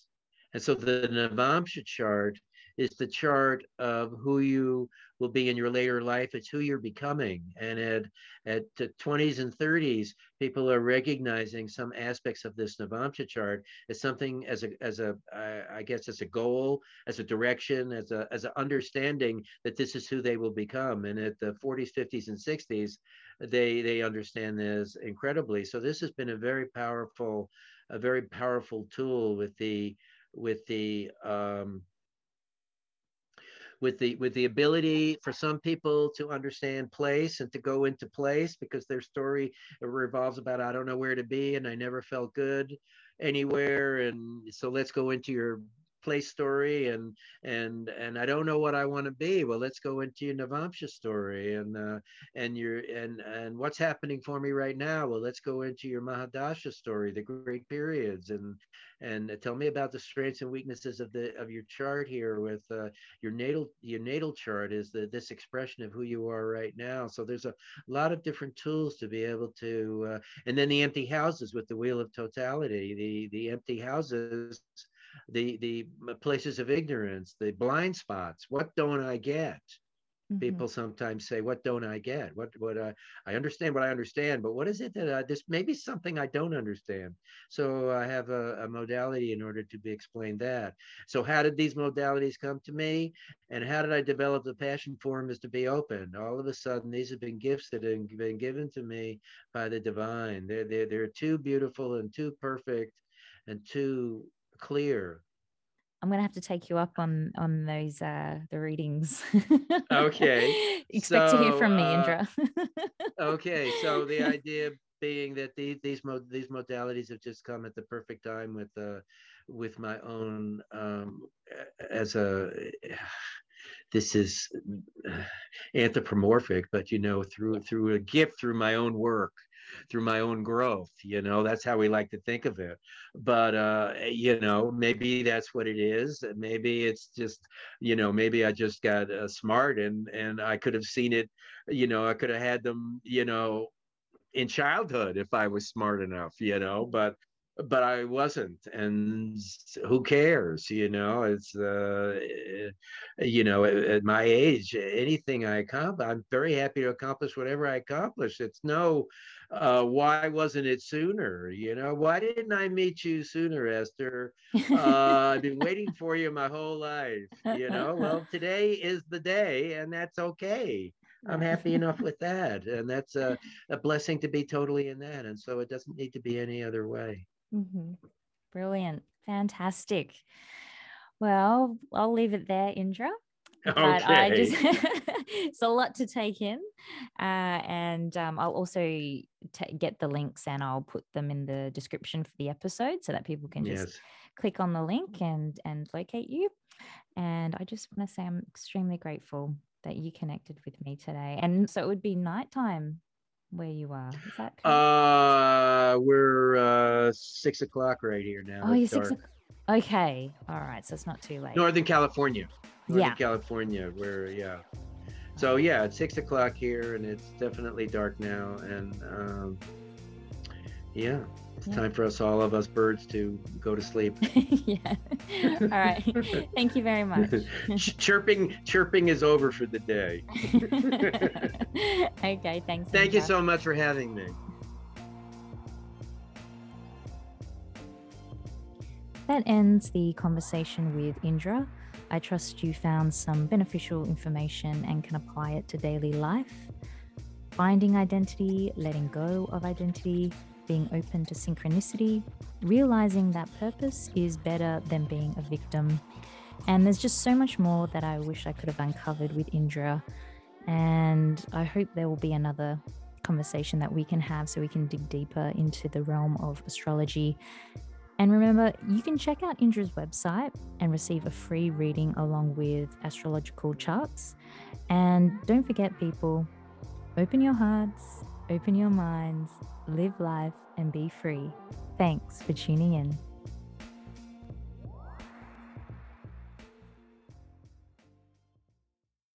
And so the Navamsha chart is the chart of who you will be in your later life. It's who you're becoming. And at, at the 20s and 30s, people are recognizing some aspects of this Navamsha chart as something as a, as a I guess, as a goal, as a direction, as a, as an understanding that this is who they will become. And at the 40s, 50s, and 60s, they, they understand this incredibly. So this has been a very powerful, a very powerful tool with the, with the, um, with the with the ability for some people to understand place and to go into place because their story revolves about I don't know where to be and I never felt good anywhere and so let's go into your place story and and and I don't know what I want to be. Well, let's go into your Navamsha story and uh, and your and and what's happening for me right now. Well, let's go into your Mahadasha story, the great periods, and and tell me about the strengths and weaknesses of the of your chart here with uh, your natal your natal chart is the this expression of who you are right now. So there's a lot of different tools to be able to, uh, and then the empty houses with the wheel of totality, the the empty houses the the places of ignorance, the blind spots. What don't I get? Mm-hmm. People sometimes say, "What don't I get? What what I I understand what I understand, but what is it that I, this maybe something I don't understand?" So I have a, a modality in order to be explained that. So how did these modalities come to me, and how did I develop the passion for them? Is to be open. All of a sudden, these have been gifts that have been given to me by the divine. They're they're, they're too beautiful and too perfect and too clear. I'm gonna have to take you up on on those uh the readings. okay. Expect so, to hear from me, uh, Indra. okay, so the idea being that these these mo- these modalities have just come at the perfect time with uh with my own um as a this is anthropomorphic but you know through through a gift through my own work through my own growth you know that's how we like to think of it. But uh you know maybe that's what it is maybe it's just you know maybe i just got uh, smart and and i could have seen it you know i could have had them you know in childhood if i was smart enough you know but but I wasn't, and who cares? You know, it's uh, eh, you know, at, at, my age, anything I accomplish, I'm very happy to accomplish whatever I accomplish. It's no, uh, why wasn't it sooner? You know, why didn't I meet you sooner, Esther? Uh, I've been waiting for you my whole life. You know, well, today is the day, and that's okay. I'm happy enough with that, and that's a, a blessing to be totally in that. And so it doesn't need to be any other way. Mm-hmm. Brilliant. Fantastic. Well, I'll leave it there, Indra. But okay. I just it's a lot to take in, uh, and um, I'll also t- get the links and I'll put them in the description for the episode so that people can just yes. click on the link and and locate you. And I just want to say I'm extremely grateful that you connected with me today. And so it would be nighttime where you are. Is that correct? Uh, we're uh, six o'clock right here now. Oh, you're six. Okay, all right. So it's not too late. Northern California. Northern yeah. California, where yeah. So yeah, it's six o'clock here, and it's definitely dark now, and um, yeah. It's yeah. time for us, all of us birds, to go to sleep. yeah. All right. Thank you very much. chirping, chirping is over for the day. okay. Thanks. Thank you so much for having me. That ends the conversation with Indra. I trust you found some beneficial information and can apply it to daily life. Finding identity, letting go of identity, being open to synchronicity, realizing that purpose is better than being a victim. And there's just so much more that I wish I could have uncovered with Indra. And I hope there will be another conversation that we can have so we can dig deeper into the realm of astrology. And remember, you can check out Indra's website and receive a free reading along with astrological charts. And don't forget, people, open your hearts, open your minds, live life, and be free. Thanks for tuning in.